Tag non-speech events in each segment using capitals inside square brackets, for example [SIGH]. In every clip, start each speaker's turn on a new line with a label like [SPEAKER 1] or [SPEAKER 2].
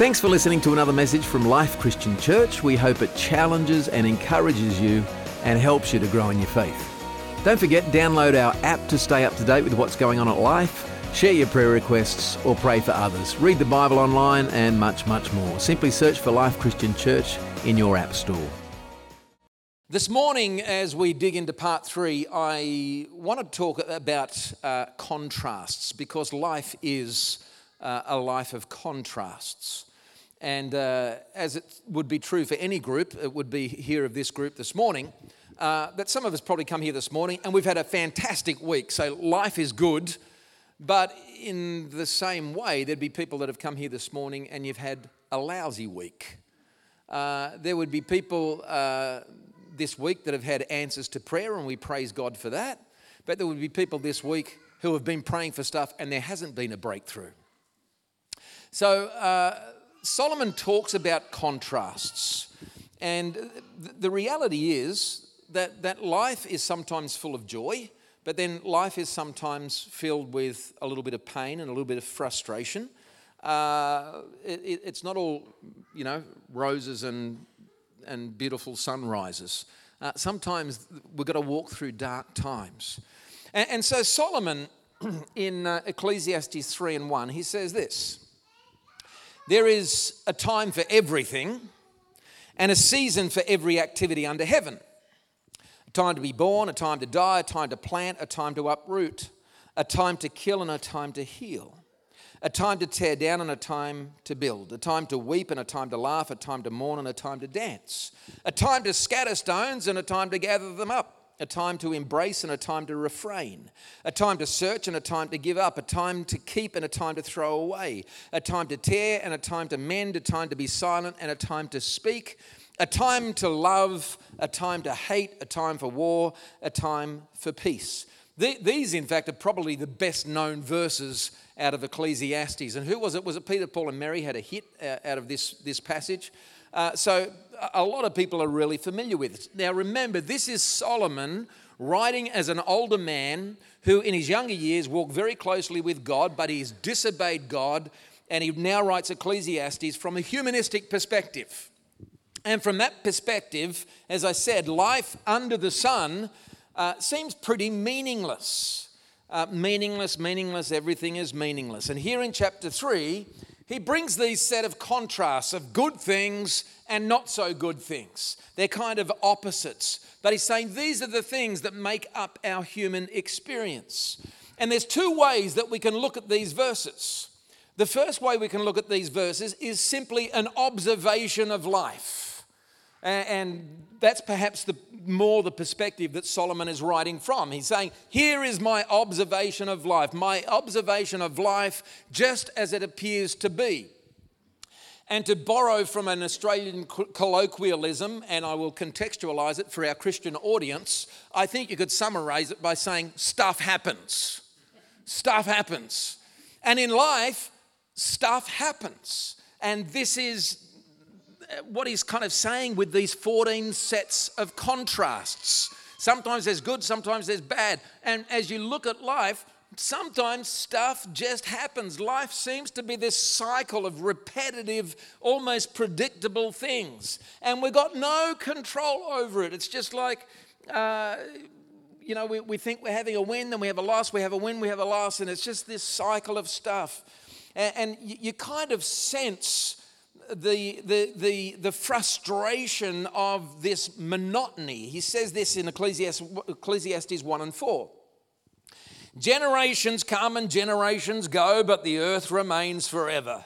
[SPEAKER 1] Thanks for listening to another message from Life Christian Church. We hope it challenges and encourages you and helps you to grow in your faith. Don't forget, download our app to stay up to date with what's going on at Life, share your prayer requests, or pray for others. Read the Bible online and much, much more. Simply search for Life Christian Church in your app store. This morning, as we dig into part three, I want to talk about uh, contrasts because life is uh, a life of contrasts. And uh, as it would be true for any group, it would be here of this group this morning, uh, that some of us probably come here this morning and we've had a fantastic week. So life is good, but in the same way, there'd be people that have come here this morning and you've had a lousy week. Uh, there would be people uh, this week that have had answers to prayer, and we praise God for that. But there would be people this week who have been praying for stuff and there hasn't been a breakthrough. So, uh, Solomon talks about contrasts. And the reality is that, that life is sometimes full of joy, but then life is sometimes filled with a little bit of pain and a little bit of frustration. Uh, it, it's not all, you know, roses and, and beautiful sunrises. Uh, sometimes we've got to walk through dark times. And, and so Solomon [CLEARS THROAT] in uh, Ecclesiastes 3 and 1, he says this there is a time for everything and a season for every activity under heaven. A time to be born, a time to die, a time to plant, a time to uproot, a time to kill, and a time to heal. A time to tear down and a time to build. A time to weep and a time to laugh. A time to mourn and a time to dance. A time to scatter stones and a time to gather them up a time to embrace and a time to refrain, a time to search and a time to give up, a time to keep and a time to throw away, a time to tear and a time to mend, a time to be silent and a time to speak, a time to love, a time to hate, a time for war, a time for peace. These, in fact, are probably the best known verses out of Ecclesiastes. And who was it? Was it Peter, Paul, and Mary had a hit uh, out of this, this passage? Uh, so a lot of people are really familiar with it. Now, remember, this is Solomon writing as an older man who, in his younger years, walked very closely with God, but he's disobeyed God, and he now writes Ecclesiastes from a humanistic perspective. And from that perspective, as I said, life under the sun uh, seems pretty meaningless. Uh, meaningless, meaningless, everything is meaningless. And here in chapter 3, he brings these set of contrasts of good things and not so good things. They're kind of opposites. But he's saying these are the things that make up our human experience. And there's two ways that we can look at these verses. The first way we can look at these verses is simply an observation of life. And that's perhaps the more the perspective that Solomon is writing from. He's saying, Here is my observation of life, my observation of life just as it appears to be. And to borrow from an Australian colloquialism, and I will contextualize it for our Christian audience, I think you could summarize it by saying, Stuff happens. Stuff happens. And in life, stuff happens. And this is what he's kind of saying with these 14 sets of contrasts. Sometimes there's good, sometimes there's bad. And as you look at life, sometimes stuff just happens. Life seems to be this cycle of repetitive, almost predictable things. And we've got no control over it. It's just like, uh, you know, we, we think we're having a win, then we have a loss, we have a win, we have a loss, and it's just this cycle of stuff. And, and you, you kind of sense the, the, the, the frustration of this monotony. He says this in Ecclesiastes, Ecclesiastes 1 and 4. Generations come and generations go, but the earth remains forever.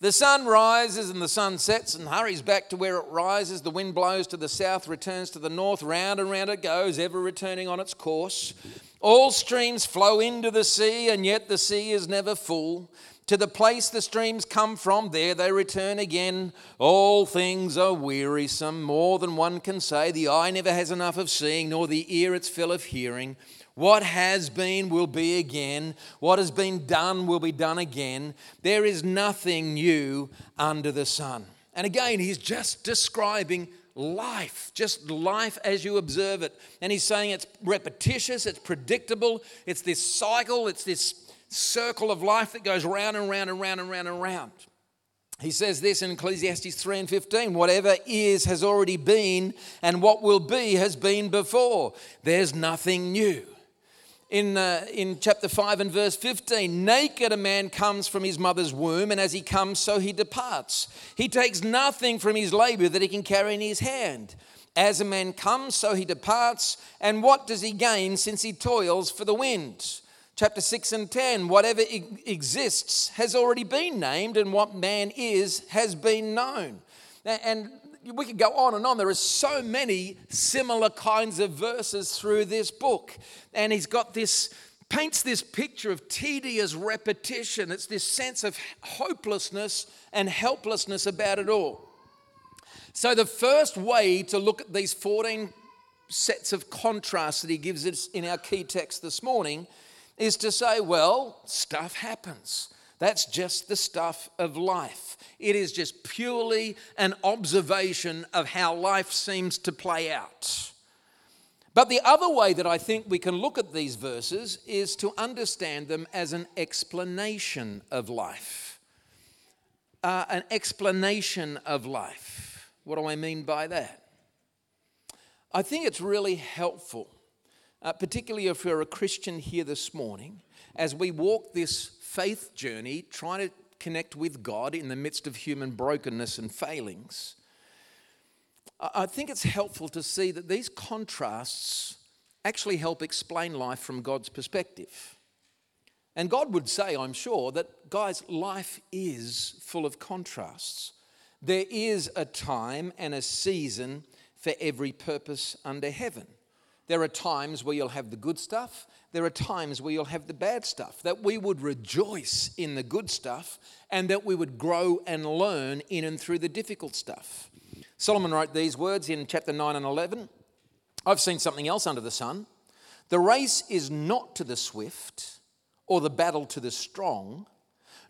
[SPEAKER 1] The sun rises and the sun sets and hurries back to where it rises. The wind blows to the south, returns to the north. Round and round it goes, ever returning on its course. All streams flow into the sea, and yet the sea is never full. To the place the streams come from, there they return again. All things are wearisome, more than one can say. The eye never has enough of seeing, nor the ear its fill of hearing. What has been will be again. What has been done will be done again. There is nothing new under the sun. And again, he's just describing life, just life as you observe it. And he's saying it's repetitious, it's predictable, it's this cycle, it's this circle of life that goes round and round and round and round and round. He says this in Ecclesiastes 3 and 15 whatever is has already been, and what will be has been before. There's nothing new. In, uh, in chapter 5 and verse 15, naked a man comes from his mother's womb, and as he comes, so he departs. He takes nothing from his labor that he can carry in his hand. As a man comes, so he departs, and what does he gain since he toils for the wind? Chapter 6 and 10 whatever exists has already been named, and what man is has been known. And we could go on and on. There are so many similar kinds of verses through this book. And he's got this, paints this picture of tedious repetition. It's this sense of hopelessness and helplessness about it all. So, the first way to look at these 14 sets of contrasts that he gives us in our key text this morning is to say, well, stuff happens. That's just the stuff of life. It is just purely an observation of how life seems to play out. But the other way that I think we can look at these verses is to understand them as an explanation of life. Uh, an explanation of life. What do I mean by that? I think it's really helpful uh, particularly if you're a Christian here this morning, as we walk this faith journey, trying to connect with God in the midst of human brokenness and failings, I think it's helpful to see that these contrasts actually help explain life from God's perspective. And God would say, I'm sure, that, guys, life is full of contrasts. There is a time and a season for every purpose under heaven. There are times where you'll have the good stuff, there are times where you'll have the bad stuff. That we would rejoice in the good stuff and that we would grow and learn in and through the difficult stuff. Solomon wrote these words in chapter 9 and 11 I've seen something else under the sun. The race is not to the swift or the battle to the strong,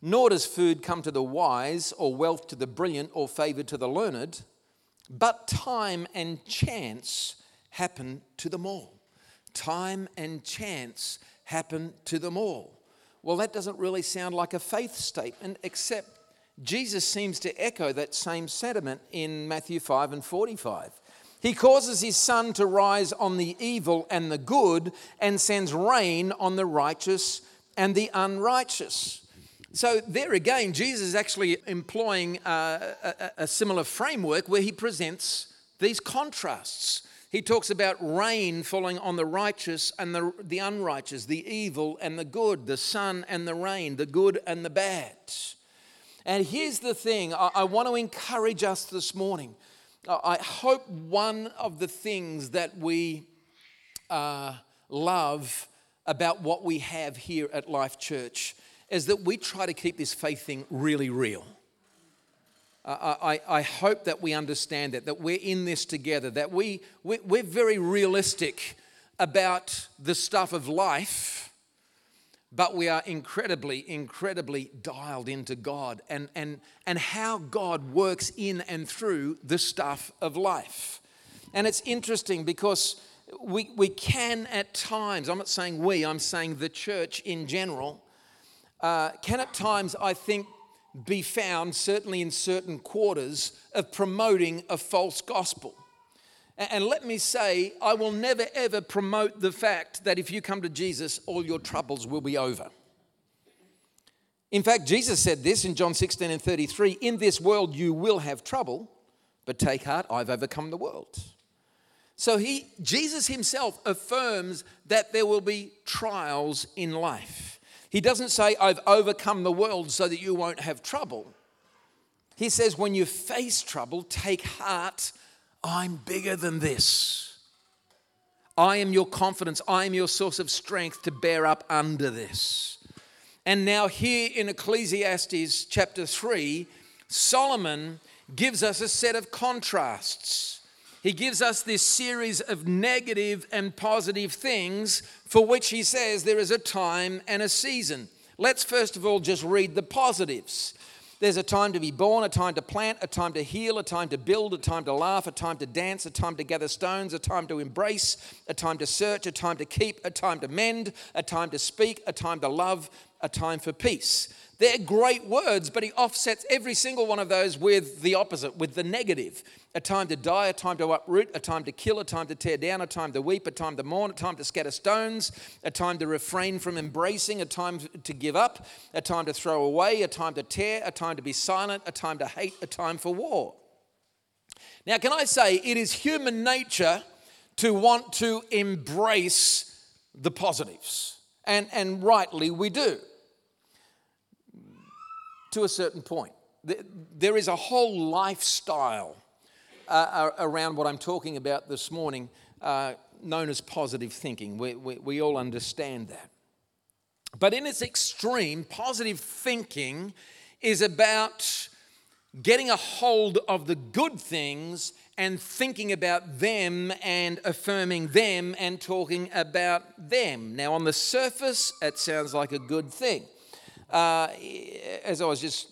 [SPEAKER 1] nor does food come to the wise or wealth to the brilliant or favor to the learned, but time and chance happen to them all. Time and chance happen to them all. Well, that doesn't really sound like a faith statement, except Jesus seems to echo that same sentiment in Matthew 5 and 45. He causes his sun to rise on the evil and the good and sends rain on the righteous and the unrighteous. So, there again, Jesus is actually employing a, a, a similar framework where he presents these contrasts. He talks about rain falling on the righteous and the, the unrighteous, the evil and the good, the sun and the rain, the good and the bad. And here's the thing I, I want to encourage us this morning. I hope one of the things that we uh, love about what we have here at Life Church is that we try to keep this faith thing really real. I, I, hope that we understand it, that we're in this together, that we, we, we're very realistic about the stuff of life, but we are incredibly, incredibly dialed into God and, and, and how God works in and through the stuff of life. And it's interesting because we, we can at times, I'm not saying we, I'm saying the church in general, uh, can at times, I think, be found, certainly in certain quarters, of promoting a false gospel. And let me say, I will never ever promote the fact that if you come to Jesus, all your troubles will be over. In fact, Jesus said this in John 16 and 33 In this world you will have trouble, but take heart, I've overcome the world. So he, Jesus himself affirms that there will be trials in life. He doesn't say, I've overcome the world so that you won't have trouble. He says, when you face trouble, take heart. I'm bigger than this. I am your confidence. I am your source of strength to bear up under this. And now, here in Ecclesiastes chapter 3, Solomon gives us a set of contrasts he gives us this series of negative and positive things for which he says there is a time and a season. Let's first of all just read the positives. There's a time to be born, a time to plant, a time to heal, a time to build, a time to laugh, a time to dance, a time to gather stones, a time to embrace, a time to search, a time to keep, a time to mend, a time to speak, a time to love, a time for peace. They're great words, but he offsets every single one of those with the opposite, with the negative. A time to die, a time to uproot, a time to kill, a time to tear down, a time to weep, a time to mourn, a time to scatter stones, a time to refrain from embracing, a time to give up, a time to throw away, a time to tear, a time to be silent, a time to hate, a time for war. Now, can I say it is human nature to want to embrace the positives? And, and rightly we do to a certain point. There is a whole lifestyle uh, around what I'm talking about this morning, uh, known as positive thinking. We, we, we all understand that. But in its extreme, positive thinking is about getting a hold of the good things and thinking about them and affirming them and talking about them. Now, on the surface, it sounds like a good thing uh, as I was just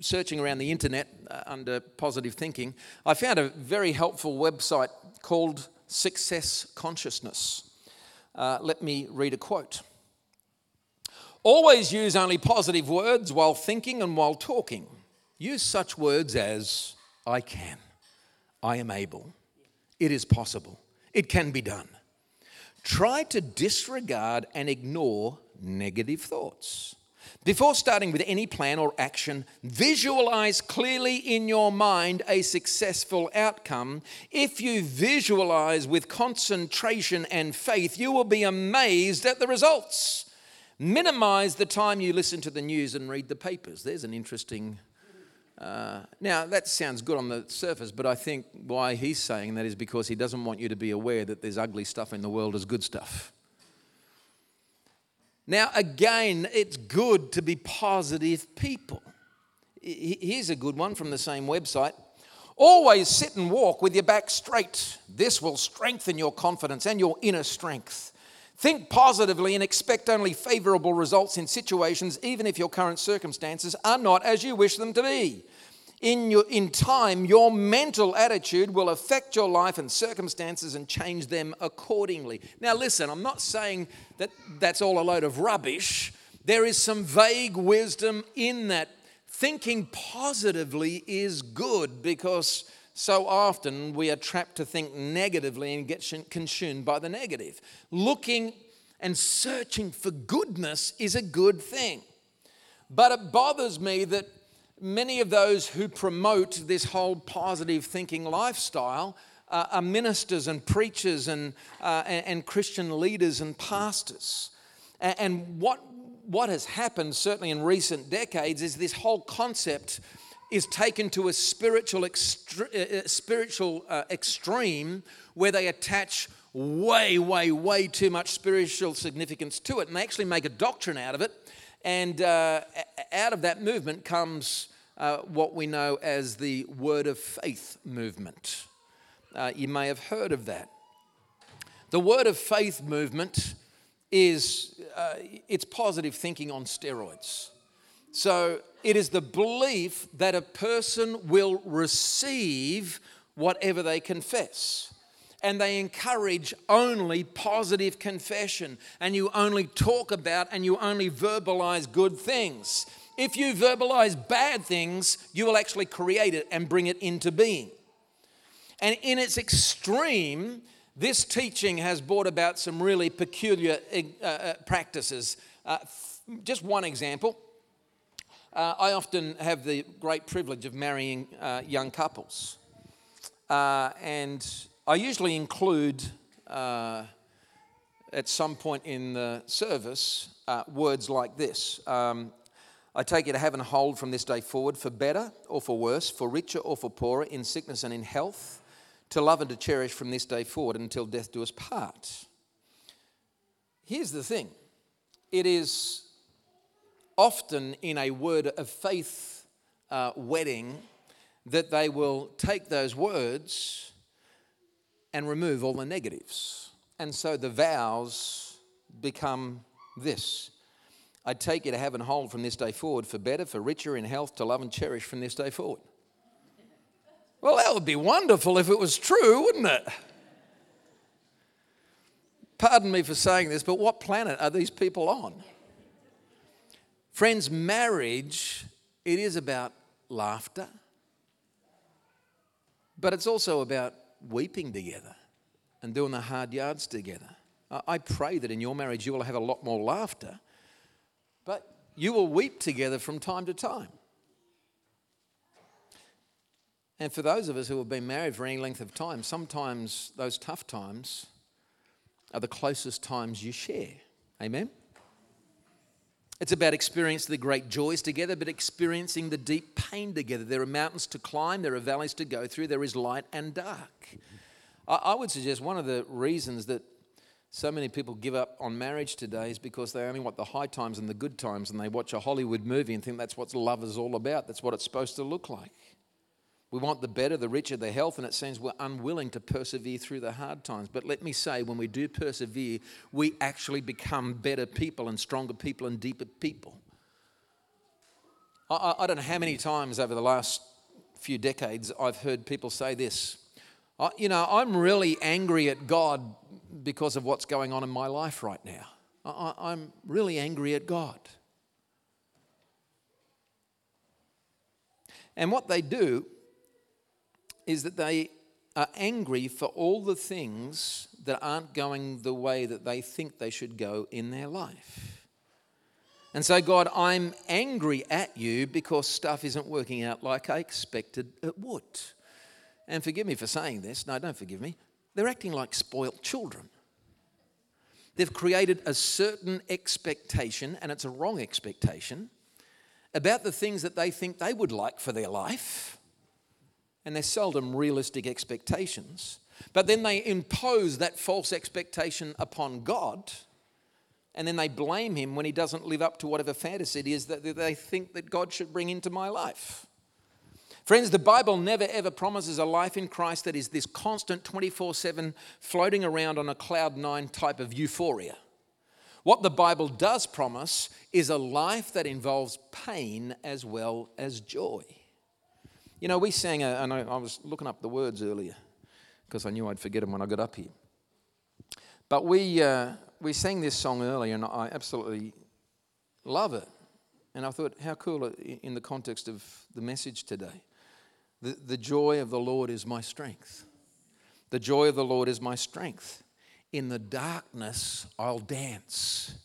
[SPEAKER 1] searching around the internet uh, under positive thinking, I found a very helpful website called Success Consciousness. Uh, let me read a quote. Always use only positive words while thinking and while talking. Use such words as I can, I am able, it is possible, it can be done. Try to disregard and ignore negative thoughts. Before starting with any plan or action, visualize clearly in your mind a successful outcome. If you visualize with concentration and faith, you will be amazed at the results. Minimize the time you listen to the news and read the papers. There's an interesting. Uh, now, that sounds good on the surface, but I think why he's saying that is because he doesn't want you to be aware that there's ugly stuff in the world as good stuff. Now, again, it's good to be positive people. Here's a good one from the same website. Always sit and walk with your back straight. This will strengthen your confidence and your inner strength. Think positively and expect only favorable results in situations, even if your current circumstances are not as you wish them to be in, your, in time, your mental attitude will affect your life and circumstances and change them accordingly. Now, listen, I'm not saying that that's all a load of rubbish. There is some vague wisdom in that. Thinking positively is good because so often we are trapped to think negatively and get consumed by the negative. Looking and searching for goodness is a good thing. But it bothers me that many of those who promote this whole positive thinking lifestyle uh, are ministers and preachers and, uh, and, and, Christian leaders and pastors. And, and what, what has happened, certainly in recent decades, is this whole concept is taken to a spiritual, extre- uh, uh, spiritual uh, extreme where they attach way, way, way too much spiritual significance to it and they actually make a doctrine out of it and uh, out of that movement comes uh, what we know as the Word of Faith movement. Uh, you may have heard of that. The Word of Faith movement is uh, it's positive thinking on steroids. So it is the belief that a person will receive whatever they confess and they encourage only positive confession, and you only talk about and you only verbalize good things. If you verbalize bad things, you will actually create it and bring it into being. And in its extreme, this teaching has brought about some really peculiar uh, uh practices. Uh, just one example. Uh, I often have the great privilege of marrying uh, young couples. Uh, and I usually include, uh, at some point in the service, uh, words like this um, I take you to have and hold from this day forward for better or for worse, for richer or for poorer, in sickness and in health, to love and to cherish from this day forward until death do us part. Here's the thing it is often in a word of faith uh, wedding that they will take those words and remove all the negatives. And so the vows become this I take you to have and hold from this day forward for better, for richer in health, to love and cherish from this day forward. Well, that would be wonderful if it was true, wouldn't it? Pardon me for saying this, but what planet are these people on? Friends, marriage, it is about laughter, but it's also about weeping together and doing the hard yards together. I pray that in your marriage you will have a lot more laughter, but you will weep together from time to time. And for those of us who have been married for any length of time, sometimes those tough times are the closest times you share. Amen? It's about experiencing the great joys together, but experiencing the deep pain together. There are mountains to climb, there are valleys to go through, there is light and dark. I would suggest one of the reasons that so many people give up on marriage today is because they only want the high times and the good times, and they watch a Hollywood movie and think that's what love is all about. That's what it's supposed to look like. We want the better, the richer, the health, and it seems we're unwilling to persevere through the hard times. But let me say, when we do persevere, we actually become better people and stronger people and deeper people. I, I don't know how many times over the last few decades I've heard people say this. I, you know, I'm really angry at God because of what's going on in my life right now. I, I'm really angry at God. And what they do is that they are angry for all the things that aren't going the way that they think they should go in their life. And so, God, I'm angry at you because stuff isn't working out like I expected it would. And forgive me for saying this. No, don't forgive me. They're acting like spoilt children. They've created a certain expectation, and it's a wrong expectation, about the things that they think they would like for their life and they're seldom realistic expectations. But then they impose that false expectation upon God, and then they blame Him when He doesn't live up to whatever fantasy it is that they think that God should bring into my life. Friends, the Bible never ever promises a life in Christ that is this constant 24 7 floating around on a cloud nine type of euphoria. What the Bible does promise is a life that involves pain as well as joy. You know, we sang, a, and I, I was looking up the words earlier because I knew I'd forget them when I got up here. But we, uh, we sang this song earlier, and I absolutely love it. And I thought, how cool in the context of the message today. The, the joy of the Lord is my strength. The joy of the Lord is my strength. In the darkness, I'll dance.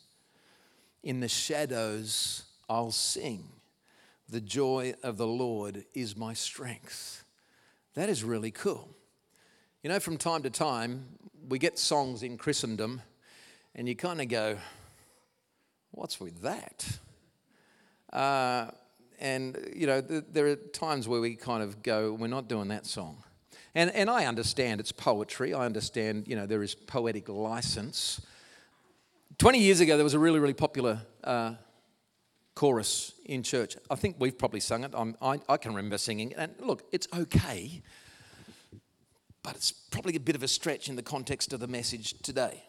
[SPEAKER 1] In the shadows, I'll sing. The joy of the Lord is my strength. That is really cool. You know, from time to time, we get songs in Christendom, and you kind of go, What's with that? Uh, and, you know, th- there are times where we kind of go, We're not doing that song. And, and I understand it's poetry. I understand, you know, there is poetic license. 20 years ago, there was a really, really popular uh, chorus in church. I think we've probably sung it. I, I can remember singing it. And look, it's okay, but it's probably a bit of a stretch in the context of the message today.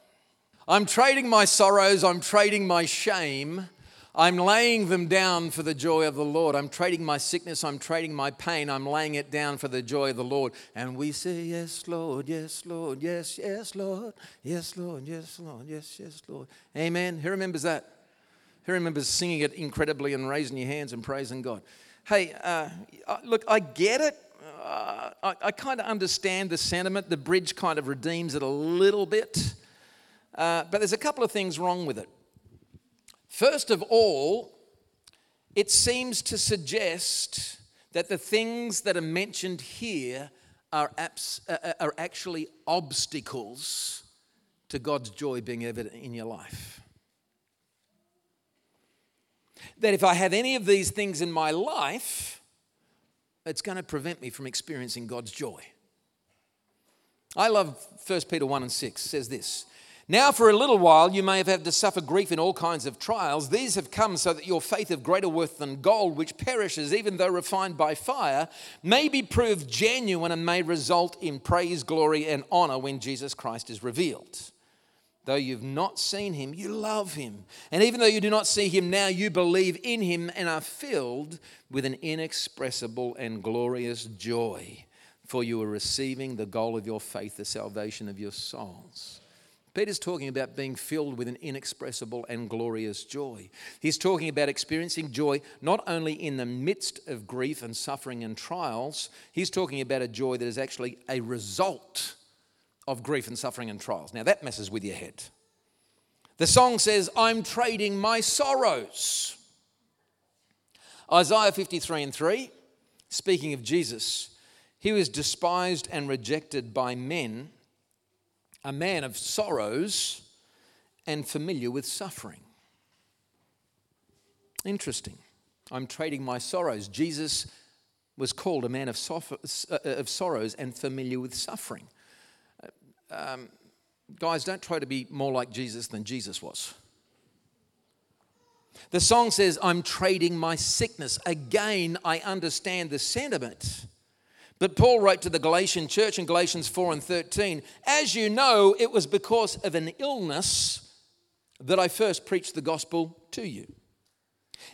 [SPEAKER 1] I'm trading my sorrows, I'm trading my shame. I'm laying them down for the joy of the Lord. I'm trading my sickness, I'm trading my pain, I'm laying it down for the joy of the Lord. And we say, Yes, Lord, yes, Lord, yes, yes, Lord, yes, Lord, yes, Lord, yes, yes, Lord. Amen. Who remembers that? Who remembers singing it incredibly and raising your hands and praising God? Hey, uh, look, I get it. Uh, I, I kind of understand the sentiment. The bridge kind of redeems it a little bit. Uh, but there's a couple of things wrong with it. First of all, it seems to suggest that the things that are mentioned here are, abs- uh, uh, are actually obstacles to God's joy being evident in your life that if I have any of these things in my life, it's going to prevent me from experiencing God's joy. I love 1 Peter 1 and 6 says this. Now, for a little while, you may have had to suffer grief in all kinds of trials. These have come so that your faith of greater worth than gold, which perishes even though refined by fire, may be proved genuine and may result in praise, glory, and honor when Jesus Christ is revealed. Though you've not seen him, you love him. And even though you do not see him now, you believe in him and are filled with an inexpressible and glorious joy. For you are receiving the goal of your faith, the salvation of your souls. Peter's talking about being filled with an inexpressible and glorious joy. He's talking about experiencing joy not only in the midst of grief and suffering and trials, he's talking about a joy that is actually a result of grief and suffering and trials. Now, that messes with your head. The song says, I'm trading my sorrows. Isaiah 53 and 3, speaking of Jesus, he was despised and rejected by men a man of sorrows and familiar with suffering. Interesting. I'm trading my sorrows. Jesus was called a man of, uh, of sorrows and familiar with suffering. Um, guys, don't try to be more like Jesus than Jesus was. The song says, I'm trading my sickness. Again, I understand the sentiment. But Paul wrote to the Galatian church in Galatians 4 and 13, As you know, it was because of an illness that I first preached the gospel to you.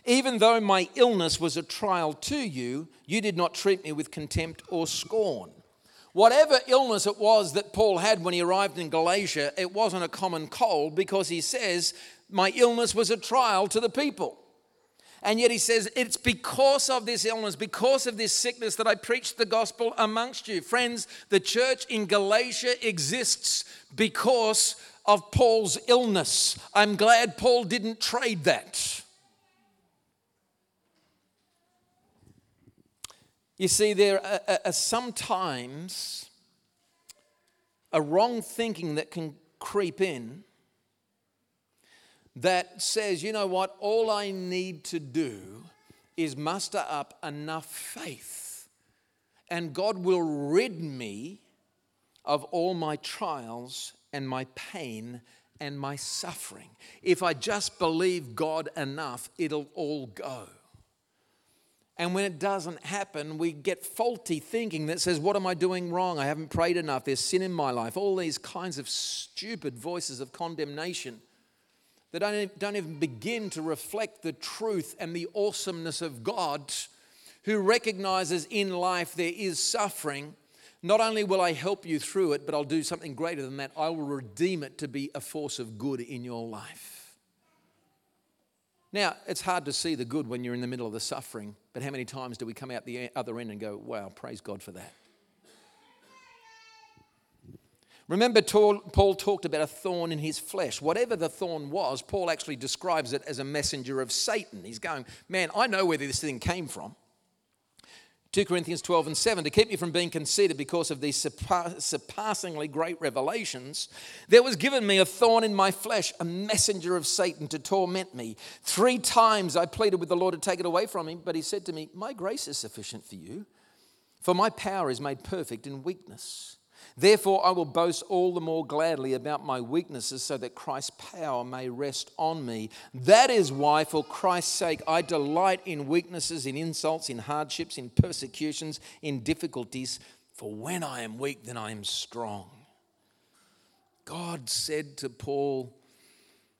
[SPEAKER 1] Even though my illness was a trial to you, you did not treat me with contempt or scorn. Whatever illness it was that Paul had when he arrived in Galatia, it wasn't a common cold because he says, My illness was a trial to the people. And yet he says, It's because of this illness, because of this sickness that I preached the gospel amongst you. Friends, the church in Galatia exists because of Paul's illness. I'm glad Paul didn't trade that. You see, there are sometimes a wrong thinking that can creep in that says, you know what, all I need to do is muster up enough faith, and God will rid me of all my trials and my pain and my suffering. If I just believe God enough, it'll all go. And when it doesn't happen, we get faulty thinking that says, What am I doing wrong? I haven't prayed enough. There's sin in my life. All these kinds of stupid voices of condemnation that don't, even begin to reflect the truth and the awesomeness of God, who recognizes in life there is suffering. Not only will I help you through it, but I'll do something greater than that. I will redeem it to be a force of good in your life. Now, it's hard to see the good when you're in the middle of the suffering, but how many times do we come out the other end and go, wow, praise God for that? Remember, Paul talked about a thorn in his flesh. Whatever the thorn was, Paul actually describes it as a messenger of Satan. He's going, Man, I know where this thing came from. 2 Corinthians 12 and 7 to keep me from being conceited because of these surpassingly great revelations, there was given me a thorn in my flesh, a messenger of Satan to torment me. Three times I pleaded with the Lord to take it away from him, but he said to me, My grace is sufficient for you, for my power is made perfect in weakness. Therefore, I will boast all the more gladly about my weaknesses so that Christ's power may rest on me. That is why, for Christ's sake, I delight in weaknesses, in insults, in hardships, in persecutions, in difficulties. For when I am weak, then I am strong. God said to Paul,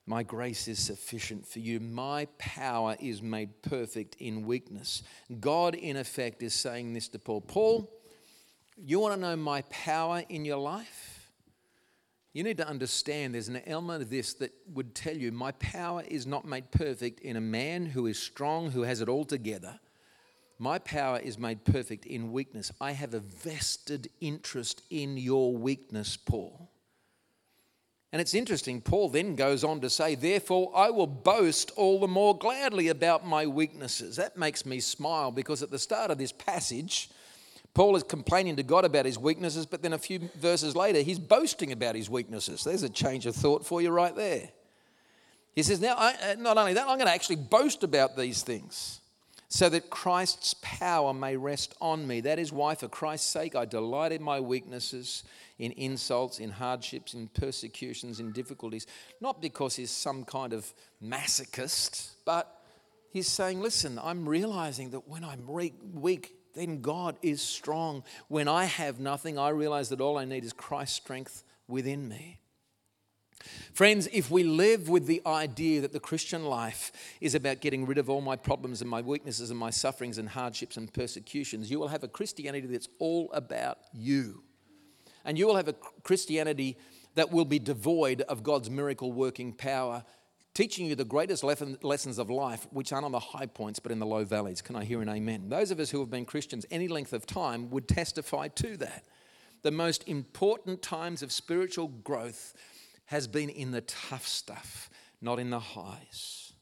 [SPEAKER 1] My grace is sufficient for you. My power is made perfect in weakness. God, in effect, is saying this to Paul Paul, you want to know my power in your life? You need to understand there's an element of this that would tell you my power is not made perfect in a man who is strong, who has it all together. My power is made perfect in weakness. I have a vested interest in your weakness, Paul. And it's interesting, Paul then goes on to say, Therefore, I will boast all the more gladly about my weaknesses. That makes me smile because at the start of this passage, Paul is complaining to God about his weaknesses, but then a few verses later, he's boasting about his weaknesses. There's a change of thought for you right there. He says, Now, I, uh, not only that, I'm going to actually boast about these things so that Christ's power may rest on me. That is why, for Christ's sake, I delight in my weaknesses, in insults, in hardships, in persecutions, in difficulties. Not because he's some kind of masochist, but he's saying, Listen, I'm realizing that when I'm weak, then God is strong. When I have nothing, I realize that all I need is Christ's strength within me. Friends, if we live with the idea that the Christian life is about getting rid of all my problems and my weaknesses and my sufferings and hardships and persecutions, you will have a Christianity that's all about you. And you will have a Christianity that will be devoid of God's miracle working power, teaching you the greatest lessons of life, which aren't on the high points but in the low valleys. Can I hear an amen? Those of us who have been Christians any length of time would testify to that. The most important times of spiritual growth has been in the tough stuff, not in the highs.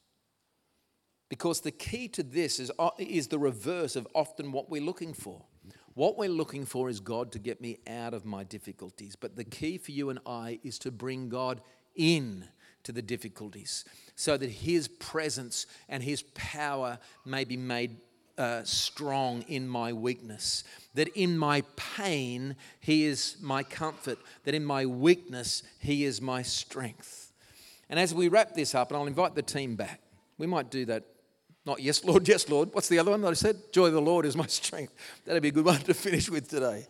[SPEAKER 1] Because the key to this is, uh, is the reverse of often what we're looking for. What we're looking for is God to get me out of my difficulties. But the key for you and I is to bring God in to the difficulties so that His presence and His power may be made uh, strong in my weakness. That in my pain, He is my comfort. That in my weakness, He is my strength. And as we wrap this up, and I'll invite the team back, we might do that not yes, Lord, yes, Lord. What's the other one that I said? Joy of the Lord is my [LAUGHS] strength. That'd be a good one to finish with today.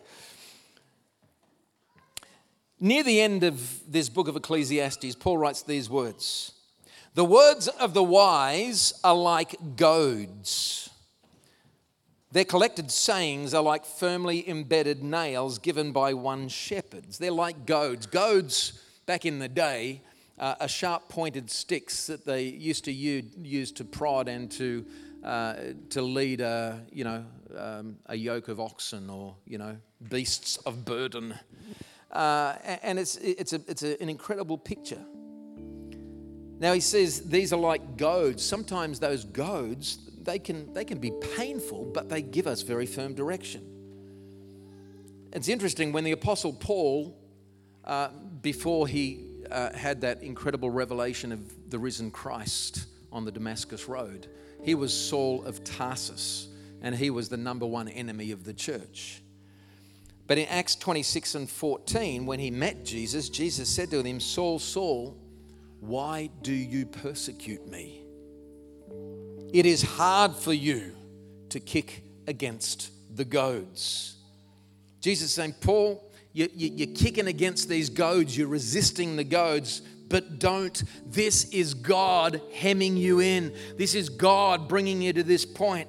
[SPEAKER 1] Near the end of this book of Ecclesiastes, Paul writes these words The words of the wise are like goads. Their collected sayings are like firmly embedded nails given by one shepherd. They're like goads. Goads, back in the day, uh, are sharp pointed sticks that they used to use to prod and to, uh, to lead a, you know, um, a yoke of oxen or you know, beasts of burden. Uh, and it's, it's, a, it's a, an incredible picture. Now he says these are like goads. Sometimes those goads, they can, they can be painful, but they give us very firm direction. It's interesting when the Apostle Paul, uh, before he uh, had that incredible revelation of the risen Christ on the Damascus Road. He was Saul of Tarsus, and he was the number one enemy of the church. But in Acts 26 and 14, when he met Jesus, Jesus said to him, Saul, Saul, why do you persecute me? It is hard for you to kick against the goads. Jesus saying, Paul, you, are kicking against these goads, you're resisting the goads, but don't. This is God hemming you in. This is God bringing you to this point.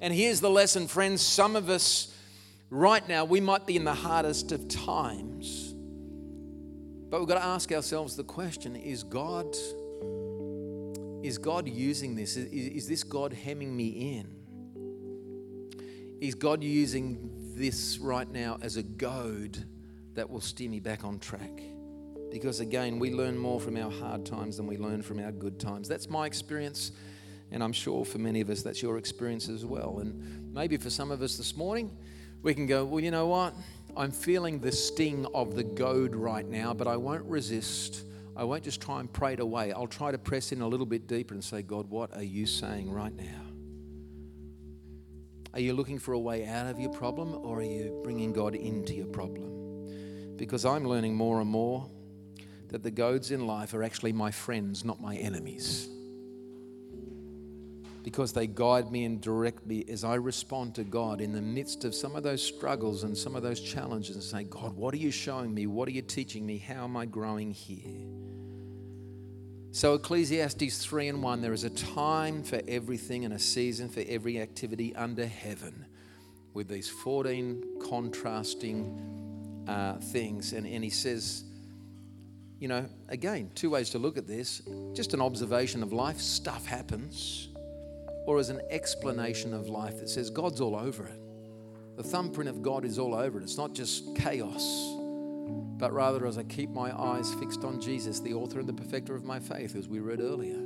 [SPEAKER 1] And here's the lesson, friends. Some of us, right now, we might be in the hardest of times, but we've got to ask ourselves the question is God. Is God using this? Is, is this God hemming me in? Is God using this right now as a goad that will steer me back on track. Because again, we learn more from our hard times than we learn from our good times. That's my experience, and I'm sure for many of us that's your experience as well. And maybe for some of us this morning, we can go, well, you know what? I'm feeling the sting of the goad right now, but I won't resist. I won't just try and pray it away. I'll try to press in a little bit deeper and say, God, what are you saying right now? Are you looking for a way out of your problem or are you bringing God into your problem? because I'm learning more and more that the goads in life are actually my friends, not my enemies. Because they guide me and direct me as I respond to God in the midst of some of those struggles and some of those challenges and say, God, what are you showing me? What are you teaching me? How am I growing here? So, Ecclesiastes 3 and 1 there is a time for everything and a season for every activity under heaven, with these 14 contrasting uh, things. And, and he says, you know, again, two ways to look at this just an observation of life, stuff happens, or as an explanation of life that says God's all over it. The thumbprint of God is all over it. It's not just chaos, but rather as I keep my eyes fixed on Jesus, the author and the perfecter of my faith, as we read earlier.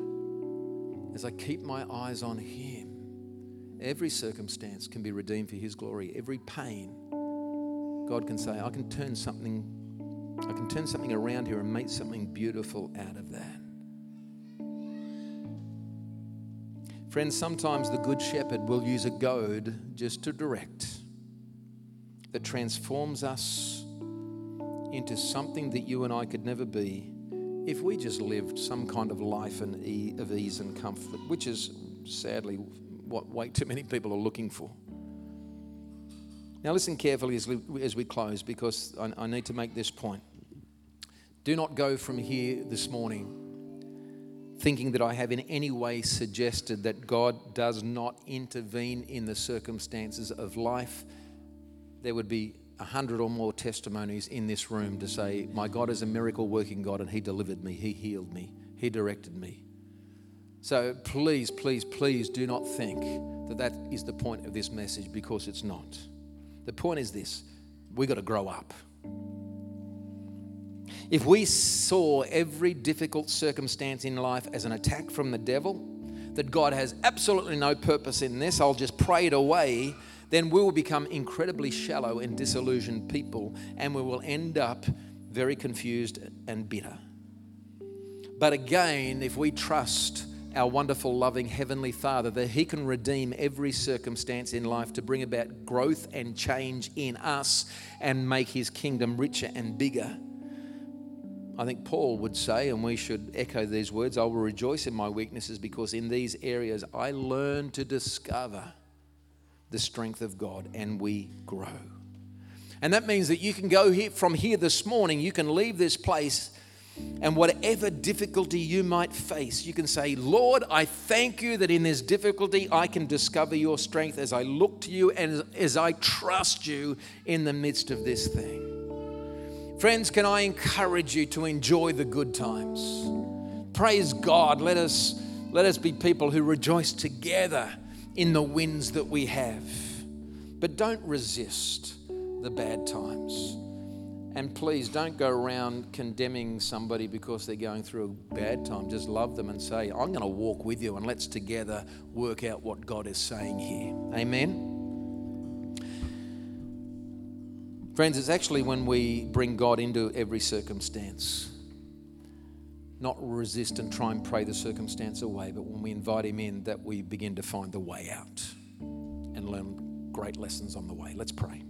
[SPEAKER 1] As I keep my eyes on Him, every circumstance can be redeemed for His glory. Every pain God can say, I can turn something, I can turn something around here and make something beautiful out of that. Friends, sometimes the Good Shepherd will use a goad just to direct that transforms us into something that you and I could never be if we just lived some kind of life of ease and comfort, which is sadly what way too many people are looking for. Now, listen carefully as we, as we close because I, I need to make this point. Do not go from here this morning thinking that I have in any way suggested that God does not intervene in the circumstances of life. There would be a hundred or more testimonies in this room to say, My God is a miracle working God and He delivered me, He healed me, He directed me. So please, please, please do not think that that is the point of this message because it's not. The point is this we've got to grow up. If we saw every difficult circumstance in life as an attack from the devil, that God has absolutely no purpose in this, I'll just pray it away, then we will become incredibly shallow and disillusioned people and we will end up very confused and bitter. But again, if we trust our wonderful, loving Heavenly Father that He can redeem every circumstance in life to bring about growth and change in us and make His kingdom richer and bigger. I think Paul would say, and we should echo these words I will rejoice in my weaknesses because in these areas I learn to discover the strength of God and we grow. And that means that you can go here from here this morning, you can leave this place, and whatever difficulty you might face, you can say, Lord, I thank you that in this difficulty I can discover your strength as I look to you and as I trust you in the midst of this thing. Friends, can I encourage you to enjoy the good times? Praise God. Let us, let us be people who rejoice together in the wins that we have. But don't resist the bad times. And please don't go around condemning somebody because they're going through a bad time. Just love them and say, I'm going to walk with you and let's together work out what God is saying here. Amen. Friends, it's actually when we bring God into every circumstance, not resist and try and pray the circumstance away, but when we invite Him in, that we begin to find the way out and learn great lessons on the way. Let's pray.